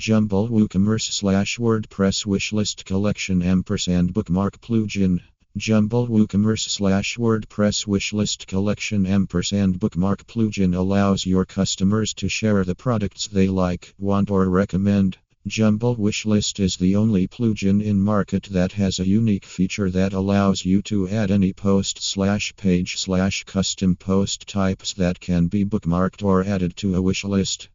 Jumble WooCommerce slash WordPress wishlist collection ampersand bookmark plugin. Jumble WooCommerce slash WordPress wishlist collection ampersand bookmark plugin allows your customers to share the products they like, want, or recommend. Jumble Wishlist is the only plugin in market that has a unique feature that allows you to add any post slash page slash custom post types that can be bookmarked or added to a wishlist.